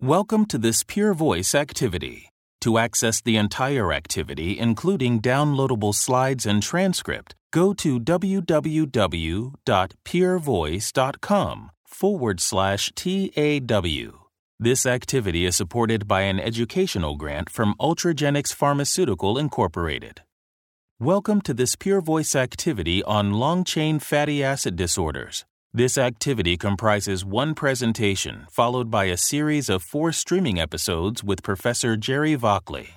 Welcome to this Peer Voice activity. To access the entire activity, including downloadable slides and transcript, go to www.peervoice.com forward slash TAW. This activity is supported by an educational grant from Ultragenyx Pharmaceutical Incorporated. Welcome to this Peer Voice activity on long chain fatty acid disorders. This activity comprises one presentation followed by a series of four streaming episodes with Professor Jerry Vockley.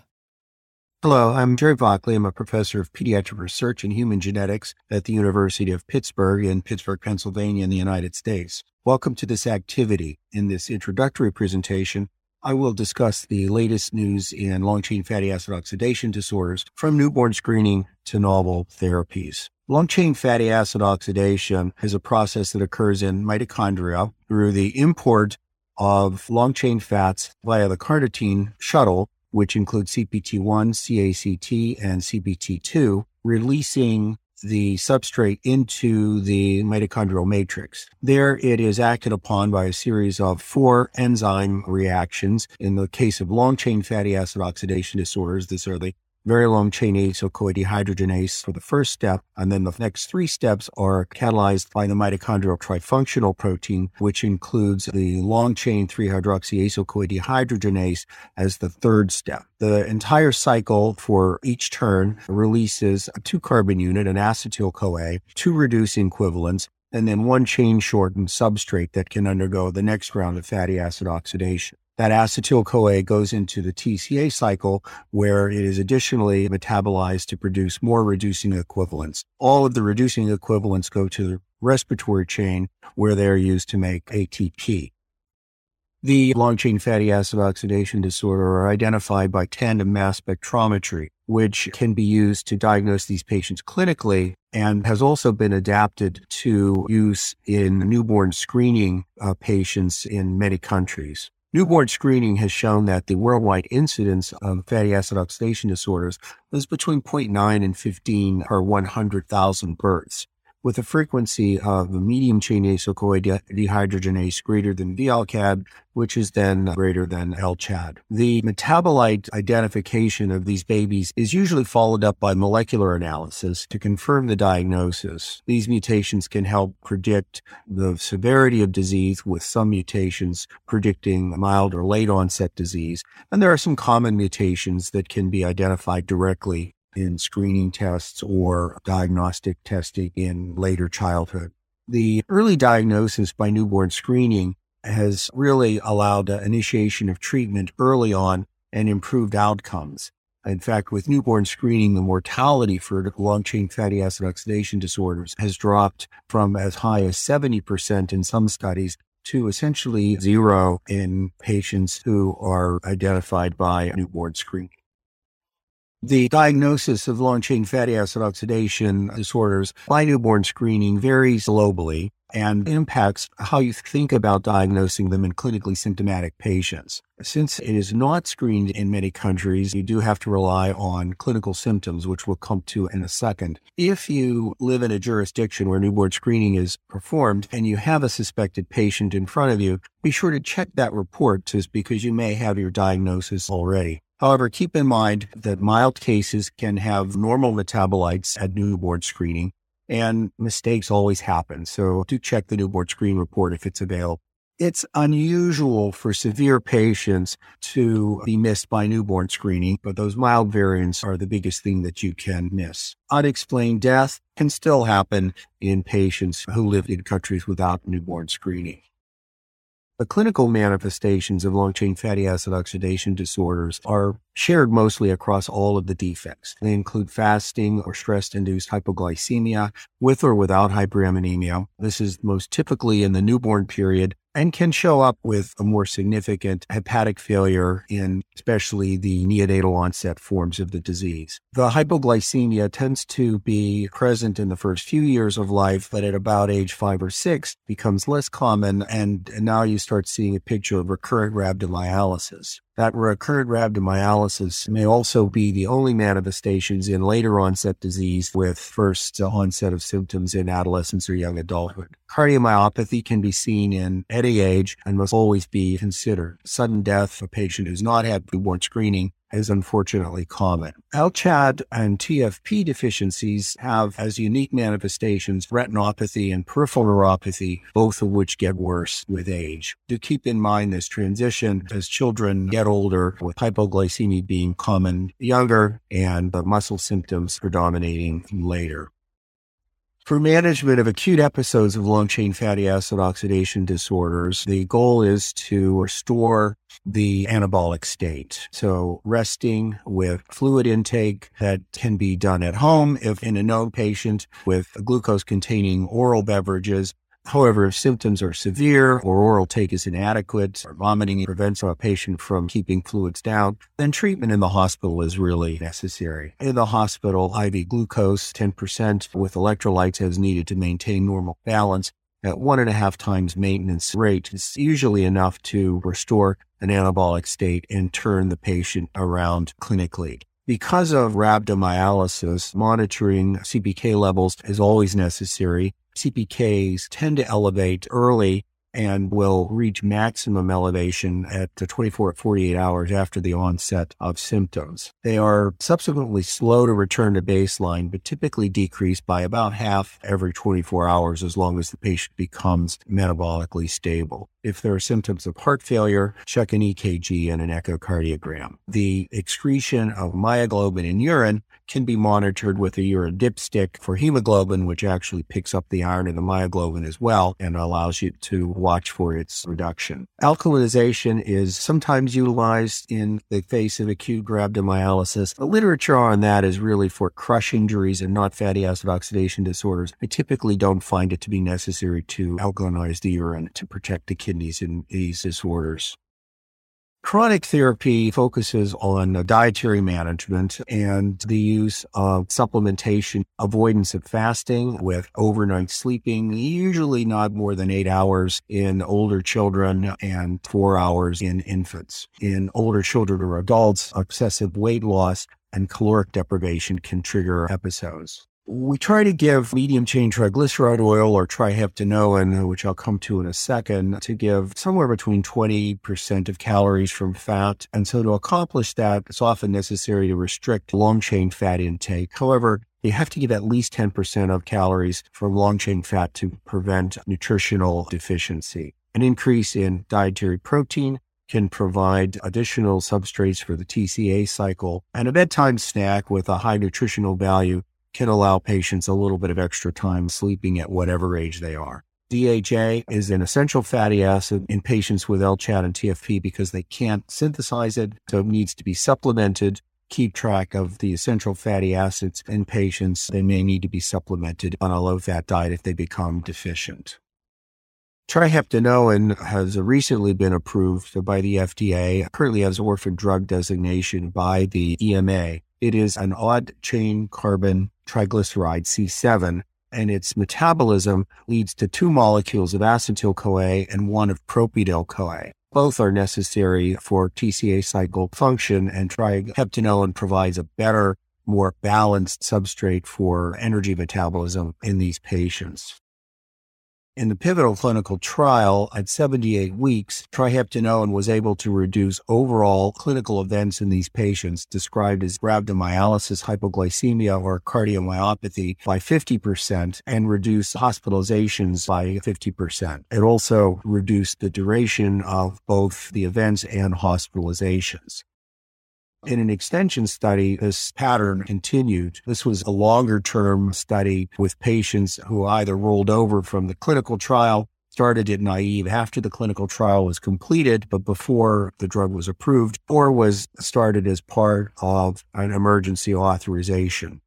Hello, I'm Jerry Vockley. I'm a professor of pediatric research and human genetics at the University of Pittsburgh in Pittsburgh, Pennsylvania, in the United States. Welcome to this activity. In this introductory presentation, I will discuss the latest news in long chain fatty acid oxidation disorders from newborn screening to novel therapies. Long chain fatty acid oxidation is a process that occurs in mitochondria through the import of long chain fats via the carnitine shuttle, which includes CPT1, CACT, and CPT2, releasing the substrate into the mitochondrial matrix. There it is acted upon by a series of four enzyme reactions. In the case of long chain fatty acid oxidation disorders, these are the very long chain acyl CoA dehydrogenase for the first step. And then the next three steps are catalyzed by the mitochondrial trifunctional protein, which includes the long chain 3 hydroxy acyl CoA dehydrogenase as the third step. The entire cycle for each turn releases a two carbon unit, an acetyl CoA, two reducing equivalents, and then one chain shortened substrate that can undergo the next round of fatty acid oxidation. That acetyl CoA goes into the TCA cycle where it is additionally metabolized to produce more reducing equivalents. All of the reducing equivalents go to the respiratory chain where they're used to make ATP. The long chain fatty acid oxidation disorder are identified by tandem mass spectrometry, which can be used to diagnose these patients clinically and has also been adapted to use in newborn screening uh, patients in many countries. Newborn screening has shown that the worldwide incidence of fatty acid oxidation disorders is between 0.9 and 15 per 100,000 births with a frequency of a medium chain acyl CoA dehydrogenase greater than VLCAD, which is then greater than LCHAD. The metabolite identification of these babies is usually followed up by molecular analysis to confirm the diagnosis. These mutations can help predict the severity of disease, with some mutations predicting mild or late onset disease. And there are some common mutations that can be identified directly in screening tests or diagnostic testing in later childhood. The early diagnosis by newborn screening has really allowed initiation of treatment early on and improved outcomes. In fact, with newborn screening, the mortality for long chain fatty acid oxidation disorders has dropped from as high as 70% in some studies to essentially zero in patients who are identified by newborn screening. The diagnosis of long chain fatty acid oxidation disorders by newborn screening varies globally and impacts how you think about diagnosing them in clinically symptomatic patients. Since it is not screened in many countries, you do have to rely on clinical symptoms, which we'll come to in a second. If you live in a jurisdiction where newborn screening is performed and you have a suspected patient in front of you, be sure to check that report just because you may have your diagnosis already. However, keep in mind that mild cases can have normal metabolites at newborn screening and mistakes always happen. So do check the newborn screen report if it's available. It's unusual for severe patients to be missed by newborn screening, but those mild variants are the biggest thing that you can miss. Unexplained death can still happen in patients who live in countries without newborn screening. The clinical manifestations of long chain fatty acid oxidation disorders are shared mostly across all of the defects. They include fasting or stress induced hypoglycemia with or without hyperammonemia. This is most typically in the newborn period and can show up with a more significant hepatic failure in especially the neonatal onset forms of the disease. The hypoglycemia tends to be present in the first few years of life, but at about age five or six becomes less common. And now you start seeing a picture of recurrent rhabdomyolysis. That recurrent rhabdomyolysis may also be the only manifestations in later onset disease with first onset of symptoms in adolescence or young adulthood. Cardiomyopathy can be seen in any age and must always be considered. Sudden death a patient who's not had newborn screening is unfortunately common. LCHAD and TFP deficiencies have as unique manifestations retinopathy and peripheral neuropathy, both of which get worse with age. Do keep in mind this transition as children get older, with hypoglycemia being common younger and the muscle symptoms predominating later. For management of acute episodes of long chain fatty acid oxidation disorders, the goal is to restore the anabolic state. So, resting with fluid intake that can be done at home if in a known patient with glucose containing oral beverages However, if symptoms are severe or oral take is inadequate or vomiting prevents a patient from keeping fluids down, then treatment in the hospital is really necessary. In the hospital, IV glucose 10% with electrolytes as needed to maintain normal balance at one and a half times maintenance rate is usually enough to restore an anabolic state and turn the patient around clinically. Because of rhabdomyolysis, monitoring CPK levels is always necessary. CPKs tend to elevate early and will reach maximum elevation at 24 to 48 hours after the onset of symptoms. They are subsequently slow to return to baseline, but typically decrease by about half every 24 hours as long as the patient becomes metabolically stable. If there are symptoms of heart failure, check an EKG and an echocardiogram. The excretion of myoglobin in urine can be monitored with a urine dipstick for hemoglobin, which actually picks up the iron in the myoglobin as well and allows you to watch for its reduction. Alkalinization is sometimes utilized in the face of acute rhabdomyolysis. The literature on that is really for crush injuries and not fatty acid oxidation disorders. I typically don't find it to be necessary to alkalinize the urine to protect the kidneys in these disorders. Chronic therapy focuses on uh, dietary management and the use of supplementation, avoidance of fasting with overnight sleeping, usually not more than eight hours in older children and four hours in infants. In older children or adults, excessive weight loss and caloric deprivation can trigger episodes. We try to give medium chain triglyceride oil or triheptanoin, which I'll come to in a second, to give somewhere between 20% of calories from fat. And so to accomplish that, it's often necessary to restrict long chain fat intake. However, you have to give at least 10% of calories from long chain fat to prevent nutritional deficiency. An increase in dietary protein can provide additional substrates for the TCA cycle, and a bedtime snack with a high nutritional value can allow patients a little bit of extra time sleeping at whatever age they are. DHA is an essential fatty acid in patients with LCHAD and TFP because they can't synthesize it, so it needs to be supplemented. Keep track of the essential fatty acids in patients. They may need to be supplemented on a low fat diet if they become deficient. Triheptanoin has recently been approved by the FDA, currently has orphan drug designation by the EMA. It is an odd chain carbon triglyceride C7, and its metabolism leads to two molecules of acetyl CoA and one of propionyl CoA. Both are necessary for TCA cycle function, and triheptanoin provides a better, more balanced substrate for energy metabolism in these patients. In the pivotal clinical trial at 78 weeks, triheptanoin was able to reduce overall clinical events in these patients described as rhabdomyolysis, hypoglycemia, or cardiomyopathy by 50% and reduce hospitalizations by 50%. It also reduced the duration of both the events and hospitalizations. In an extension study, this pattern continued. This was a longer term study with patients who either rolled over from the clinical trial, started it naive after the clinical trial was completed, but before the drug was approved, or was started as part of an emergency authorization.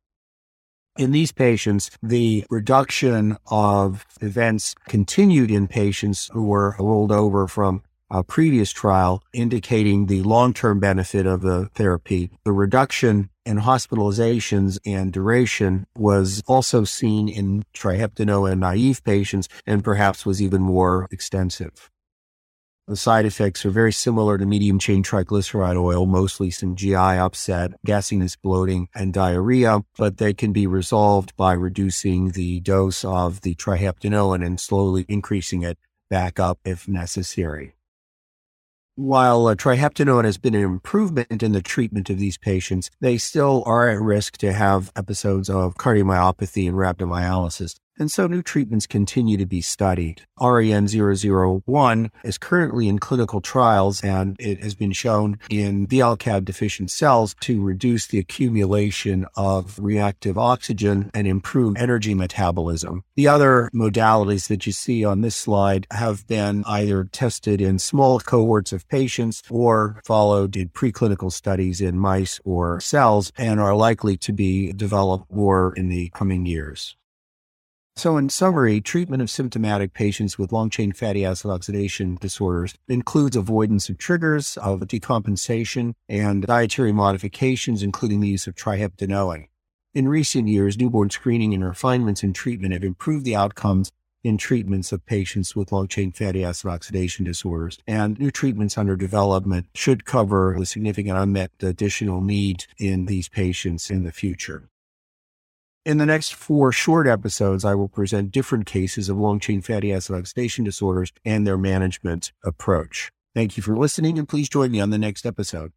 In these patients, the reduction of events continued in patients who were rolled over from a previous trial indicating the long-term benefit of the therapy. The reduction in hospitalizations and duration was also seen in triheptanoin naive patients and perhaps was even more extensive. The side effects are very similar to medium chain triglyceride oil, mostly some GI upset, gasiness, bloating, and diarrhea, but they can be resolved by reducing the dose of the triheptanoin and slowly increasing it back up if necessary. While uh, triheptanoin has been an improvement in the treatment of these patients, they still are at risk to have episodes of cardiomyopathy and rhabdomyolysis. And so new treatments continue to be studied. REN001 is currently in clinical trials and it has been shown in VLCAD deficient cells to reduce the accumulation of reactive oxygen and improve energy metabolism. The other modalities that you see on this slide have been either tested in small cohorts of patients or followed in preclinical studies in mice or cells and are likely to be developed more in the coming years. So, in summary, treatment of symptomatic patients with long chain fatty acid oxidation disorders includes avoidance of triggers of decompensation and dietary modifications, including the use of triheptanoin. In recent years, newborn screening and refinements in treatment have improved the outcomes in treatments of patients with long chain fatty acid oxidation disorders. And new treatments under development should cover the significant unmet additional need in these patients in the future. In the next four short episodes, I will present different cases of long chain fatty acid oxidation disorders and their management approach. Thank you for listening, and please join me on the next episode.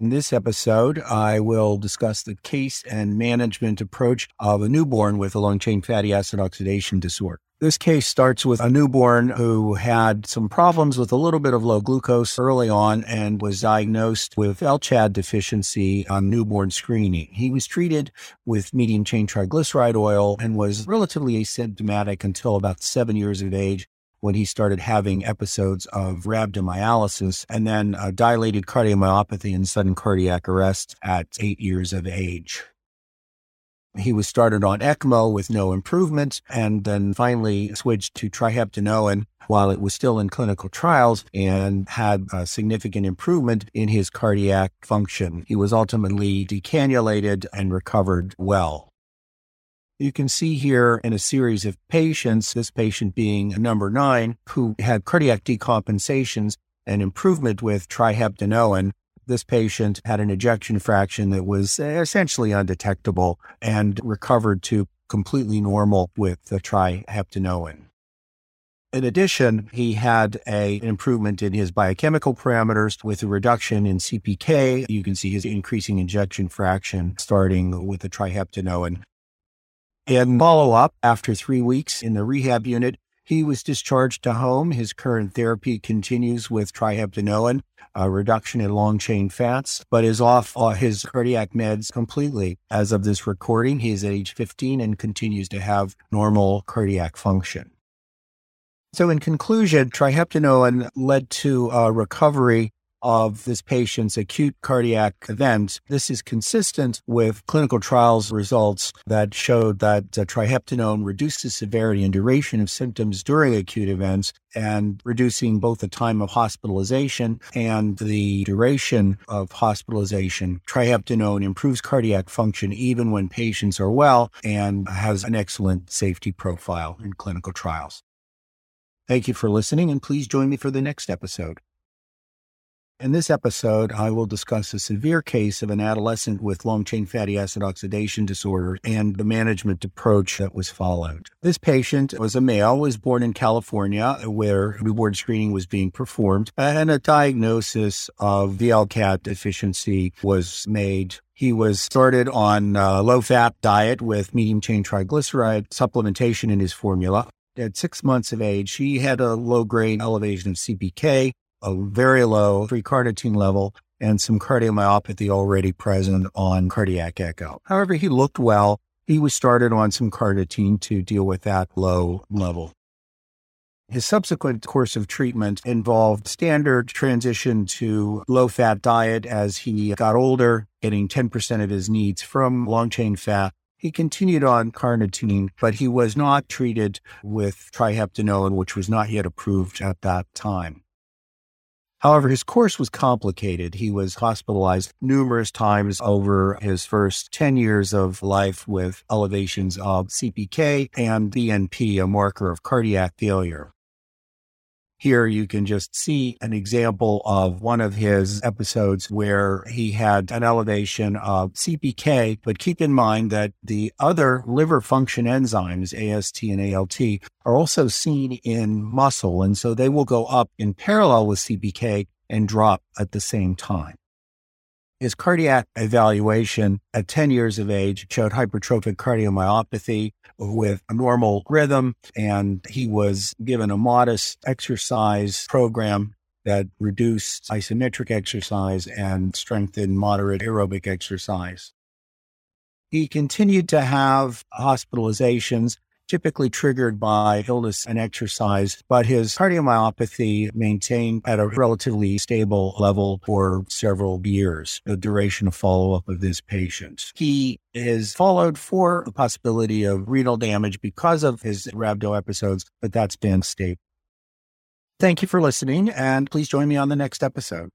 In this episode, I will discuss the case and management approach of a newborn with a long chain fatty acid oxidation disorder. This case starts with a newborn who had some problems with a little bit of low glucose early on and was diagnosed with LCHAD deficiency on newborn screening. He was treated with medium chain triglyceride oil and was relatively asymptomatic until about seven years of age when he started having episodes of rhabdomyolysis and then dilated cardiomyopathy and sudden cardiac arrest at eight years of age. He was started on ECMO with no improvement and then finally switched to triheptanoin while it was still in clinical trials and had a significant improvement in his cardiac function. He was ultimately decannulated and recovered well. You can see here in a series of patients, this patient being number nine, who had cardiac decompensations and improvement with triheptanoin this patient had an ejection fraction that was eh, essentially undetectable and recovered to completely normal with the triheptanoin. In addition, he had a, an improvement in his biochemical parameters with a reduction in CPK. You can see his increasing ejection fraction starting with the triheptanoin. In follow up, after three weeks in the rehab unit, he was discharged to home. His current therapy continues with triheptanoin, a reduction in long chain fats, but is off uh, his cardiac meds completely. As of this recording, he is age 15 and continues to have normal cardiac function. So, in conclusion, triheptanoin led to a recovery of this patient's acute cardiac event. This is consistent with clinical trials results that showed that uh, triheptanoin reduced the severity and duration of symptoms during acute events and reducing both the time of hospitalization and the duration of hospitalization. Triheptanoin improves cardiac function even when patients are well and has an excellent safety profile in clinical trials. Thank you for listening, and please join me for the next episode. In this episode, I will discuss a severe case of an adolescent with long chain fatty acid oxidation disorder and the management approach that was followed. This patient was a male, was born in California where newborn screening was being performed and a diagnosis of VLCAD deficiency was made he was started on a low fat diet with medium chain triglyceride supplementation in his formula. At six months of age, he had a low grade elevation of CPK a very low free carnitine level and some cardiomyopathy already present on cardiac echo. However, he looked well. He was started on some carnitine to deal with that low level. His subsequent course of treatment involved standard transition to low fat diet as he got older, getting 10% of his needs from long chain fat. He continued on carnitine, but he was not treated with triheptanoin, which was not yet approved at that time. However, his course was complicated. He was hospitalized numerous times over his first 10 years of life with elevations of CPK and BNP, a marker of cardiac failure. Here you can just see an example of one of his episodes where he had an elevation of CPK, but keep in mind that the other liver function enzymes, AST and ALT, are also seen in muscle. And so they will go up in parallel with CPK and drop at the same time. His cardiac evaluation at 10 years of age showed hypertrophic cardiomyopathy with a normal rhythm, and he was given a modest exercise program that reduced isometric exercise and strengthened moderate aerobic exercise. He continued to have hospitalizations typically triggered by illness and exercise, but his cardiomyopathy maintained at a relatively stable level for several years, the duration of follow up of this patient. He is followed for the possibility of renal damage because of his rhabdo episodes, but that's been stable. Thank you for listening, and please join me on the next episode.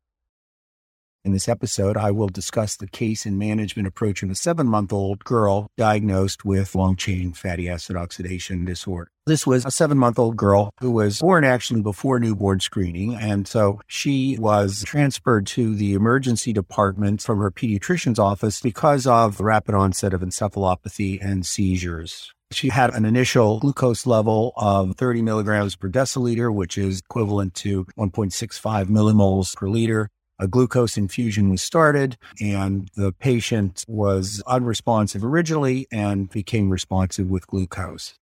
In this episode, I will discuss the case and management approach of a seven month old girl diagnosed with long chain fatty acid oxidation disorder. This was a seven month old girl who was born actually before newborn screening. And so she was transferred to the emergency department from her pediatrician's office because of rapid onset of encephalopathy and seizures. She had an initial glucose level of 30 milligrams per deciliter, which is equivalent to 1.65 millimoles per liter a glucose infusion was started and the patient was unresponsive originally and became responsive with glucose.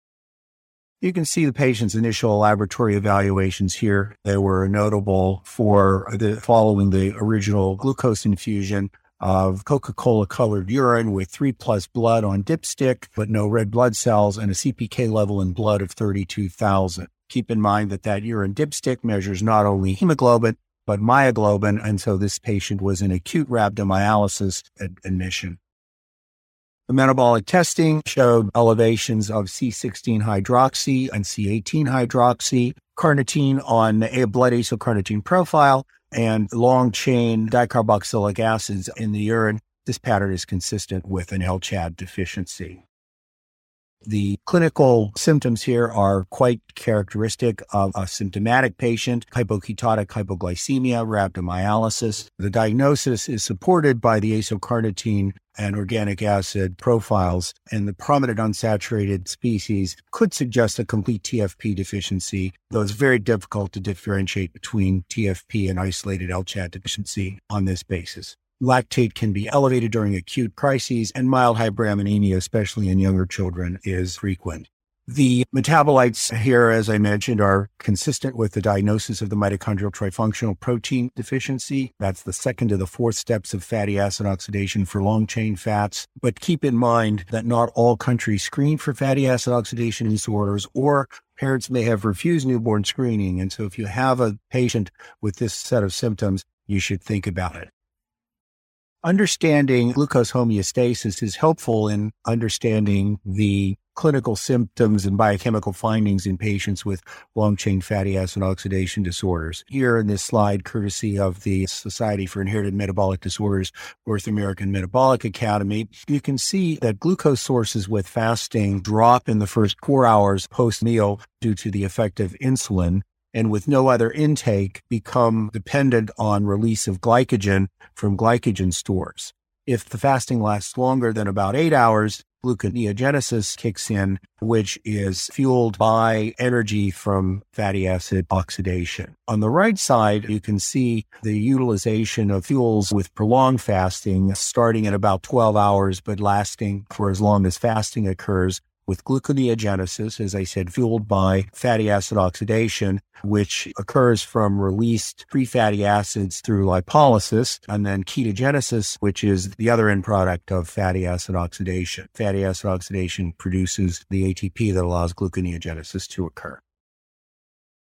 You can see the patient's initial laboratory evaluations here. They were notable for the following the original glucose infusion of Coca-Cola colored urine with three plus blood on dipstick, but no red blood cells and a CPK level in blood of 32,000. Keep in mind that that urine dipstick measures not only hemoglobin, but myoglobin. And so this patient was in acute rhabdomyolysis admission. The metabolic testing showed elevations of C16 hydroxy and C18 hydroxy, carnitine on a blood acylcarnitine profile, and long chain dicarboxylic acids in the urine. This pattern is consistent with an LCHAD deficiency. The clinical symptoms here are quite characteristic of a symptomatic patient, hypoketotic hypoglycemia, rhabdomyolysis. The diagnosis is supported by the acylcarnitine and organic acid profiles, and the prominent unsaturated species could suggest a complete TFP deficiency, though it's very difficult to differentiate between TFP and isolated LCHAD deficiency on this basis. Lactate can be elevated during acute crises, and mild hyperammonemia, especially in younger children, is frequent. The metabolites here, as I mentioned, are consistent with the diagnosis of the mitochondrial trifunctional protein deficiency. That's the second of the fourth steps of fatty acid oxidation for long chain fats. But keep in mind that not all countries screen for fatty acid oxidation disorders or parents may have refused newborn screening. And so if you have a patient with this set of symptoms, you should think about it. Understanding glucose homeostasis is helpful in understanding the clinical symptoms and biochemical findings in patients with long chain fatty acid oxidation disorders. Here in this slide, courtesy of the Society for Inherited Metabolic Disorders, North American Metabolic Academy, you can see that glucose sources with fasting drop in the first four hours post meal due to the effect of insulin and with no other intake become dependent on release of glycogen from glycogen stores. If the fasting lasts longer than about eight hours, gluconeogenesis kicks in, which is fueled by energy from fatty acid oxidation. On the right side, you can see the utilization of fuels with prolonged fasting starting at about 12 hours, but lasting for as long as fasting occurs with gluconeogenesis, as I said, fueled by fatty acid oxidation, which occurs from released free fatty acids through lipolysis, and then ketogenesis, which is the other end product of fatty acid oxidation. Fatty acid oxidation produces the ATP that allows gluconeogenesis to occur.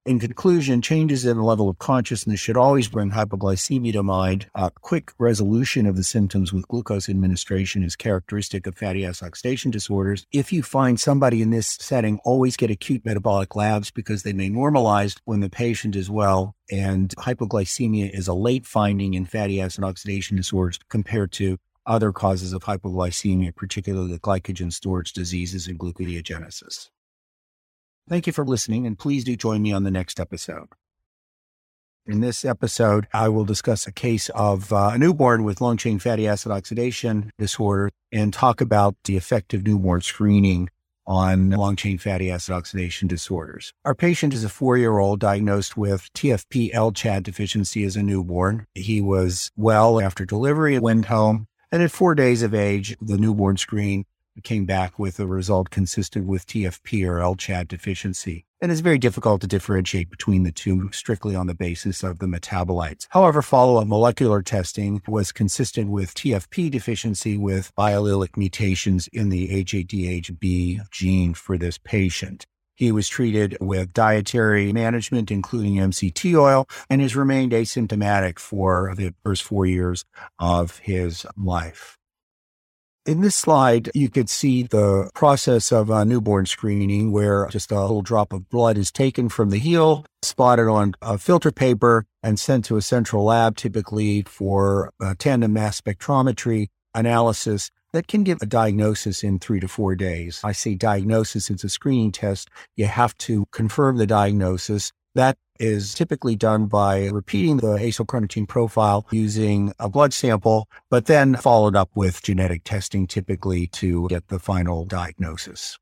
In conclusion, changes in the level of consciousness should always bring hypoglycemia to mind. A quick resolution of the symptoms with glucose administration is characteristic of fatty acid oxidation disorders. If you find somebody in this setting, always get acute metabolic labs because they may normalize when the patient is well. And hypoglycemia is a late finding in fatty acid oxidation disorders compared to other causes of hypoglycemia, particularly the glycogen storage diseases and gluconeogenesis. Thank you for listening, and please do join me on the next episode. In this episode, I will discuss a case of uh, a newborn with long chain fatty acid oxidation disorder and talk about the effect of newborn screening on long chain fatty acid oxidation disorders. Our patient is a four year old diagnosed with TFP LCHAD deficiency as a newborn. He was well after delivery went home. And at four days of age, the newborn screen came back with a result consistent with TFP or LCHAD deficiency. And it's very difficult to differentiate between the two strictly on the basis of the metabolites. However, follow up molecular testing was consistent with TFP deficiency with biallelic mutations in the HADHB gene for this patient. He was treated with dietary management, including MCT oil, and has remained asymptomatic for the first four years of his life. In this slide, you could see the process of newborn screening where just a little drop of blood is taken from the heel, spotted on a filter paper, and sent to a central lab, typically for tandem mass spectrometry analysis that can give a diagnosis in three to four days. I say diagnosis, it's a screening test. You have to confirm the diagnosis. That is typically done by repeating the acylcarnitine profile using a blood sample, but then followed up with genetic testing typically to get the final diagnosis.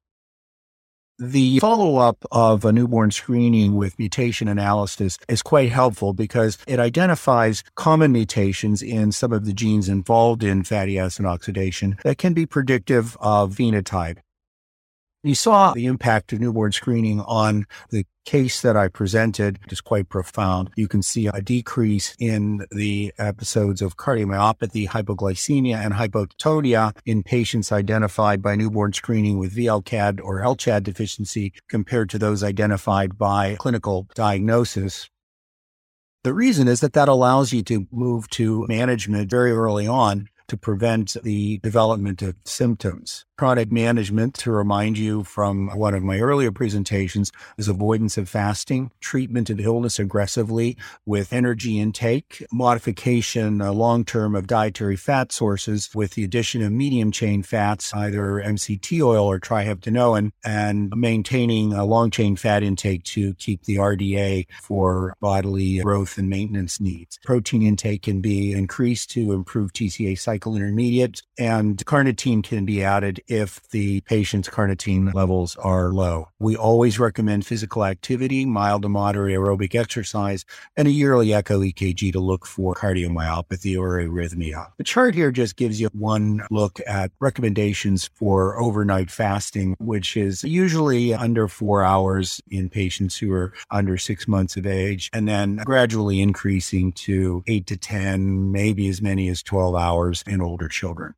The follow up of a newborn screening with mutation analysis is quite helpful because it identifies common mutations in some of the genes involved in fatty acid oxidation that can be predictive of phenotype. You saw the impact of newborn screening on the case that I presented is quite profound. You can see a decrease in the episodes of cardiomyopathy, hypoglycemia, and hypotonia in patients identified by newborn screening with VLCAD or LCHAD deficiency compared to those identified by clinical diagnosis. The reason is that that allows you to move to management very early on to prevent the development of symptoms. Chronic management, to remind you from one of my earlier presentations, is avoidance of fasting, treatment of illness aggressively with energy intake, modification uh, long term of dietary fat sources with the addition of medium chain fats, either MCT oil or triheptanoin, and maintaining a long chain fat intake to keep the RDA for bodily growth and maintenance needs. Protein intake can be increased to improve TCA cycle cycle intermediate, and carnitine can be added if the patient's carnitine levels are low. We always recommend physical activity, mild to moderate aerobic exercise, and a yearly echo EKG to look for cardiomyopathy or arrhythmia. The chart here just gives you one look at recommendations for overnight fasting, which is usually under four hours in patients who are under six months of age, and then gradually increasing to eight to 10, maybe as many as 12 hours in older children.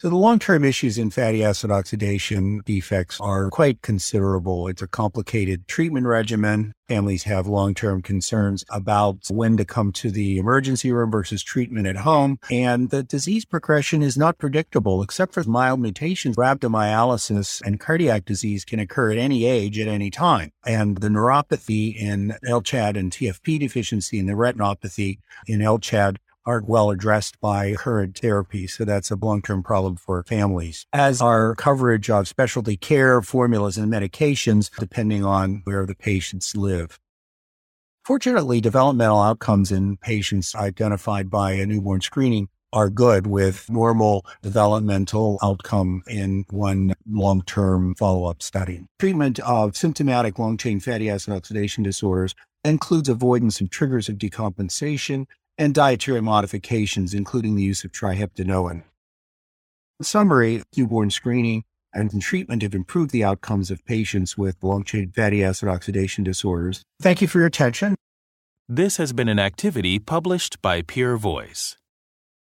So the long-term issues in fatty acid oxidation defects are quite considerable. It's a complicated treatment regimen. Families have long-term concerns about when to come to the emergency room versus treatment at home. And the disease progression is not predictable, except for mild mutations. Rhabdomyolysis and cardiac disease can occur at any age at any time. And the neuropathy in LCHAD and TFP deficiency and the retinopathy in LCHAD aren't well addressed by current therapy. So that's a long term problem for families. As our coverage of specialty care, formulas, and medications, depending on where the patients live. Fortunately, developmental outcomes in patients identified by a newborn screening are good with normal developmental outcome in one long-term follow-up study. Treatment of symptomatic long-chain fatty acid oxidation disorders includes avoidance of triggers of decompensation and dietary modifications, including the use of triheptanoin. In summary, newborn screening and treatment have improved the outcomes of patients with long chain fatty acid oxidation disorders. Thank you for your attention. This has been an activity published by Peer Voice.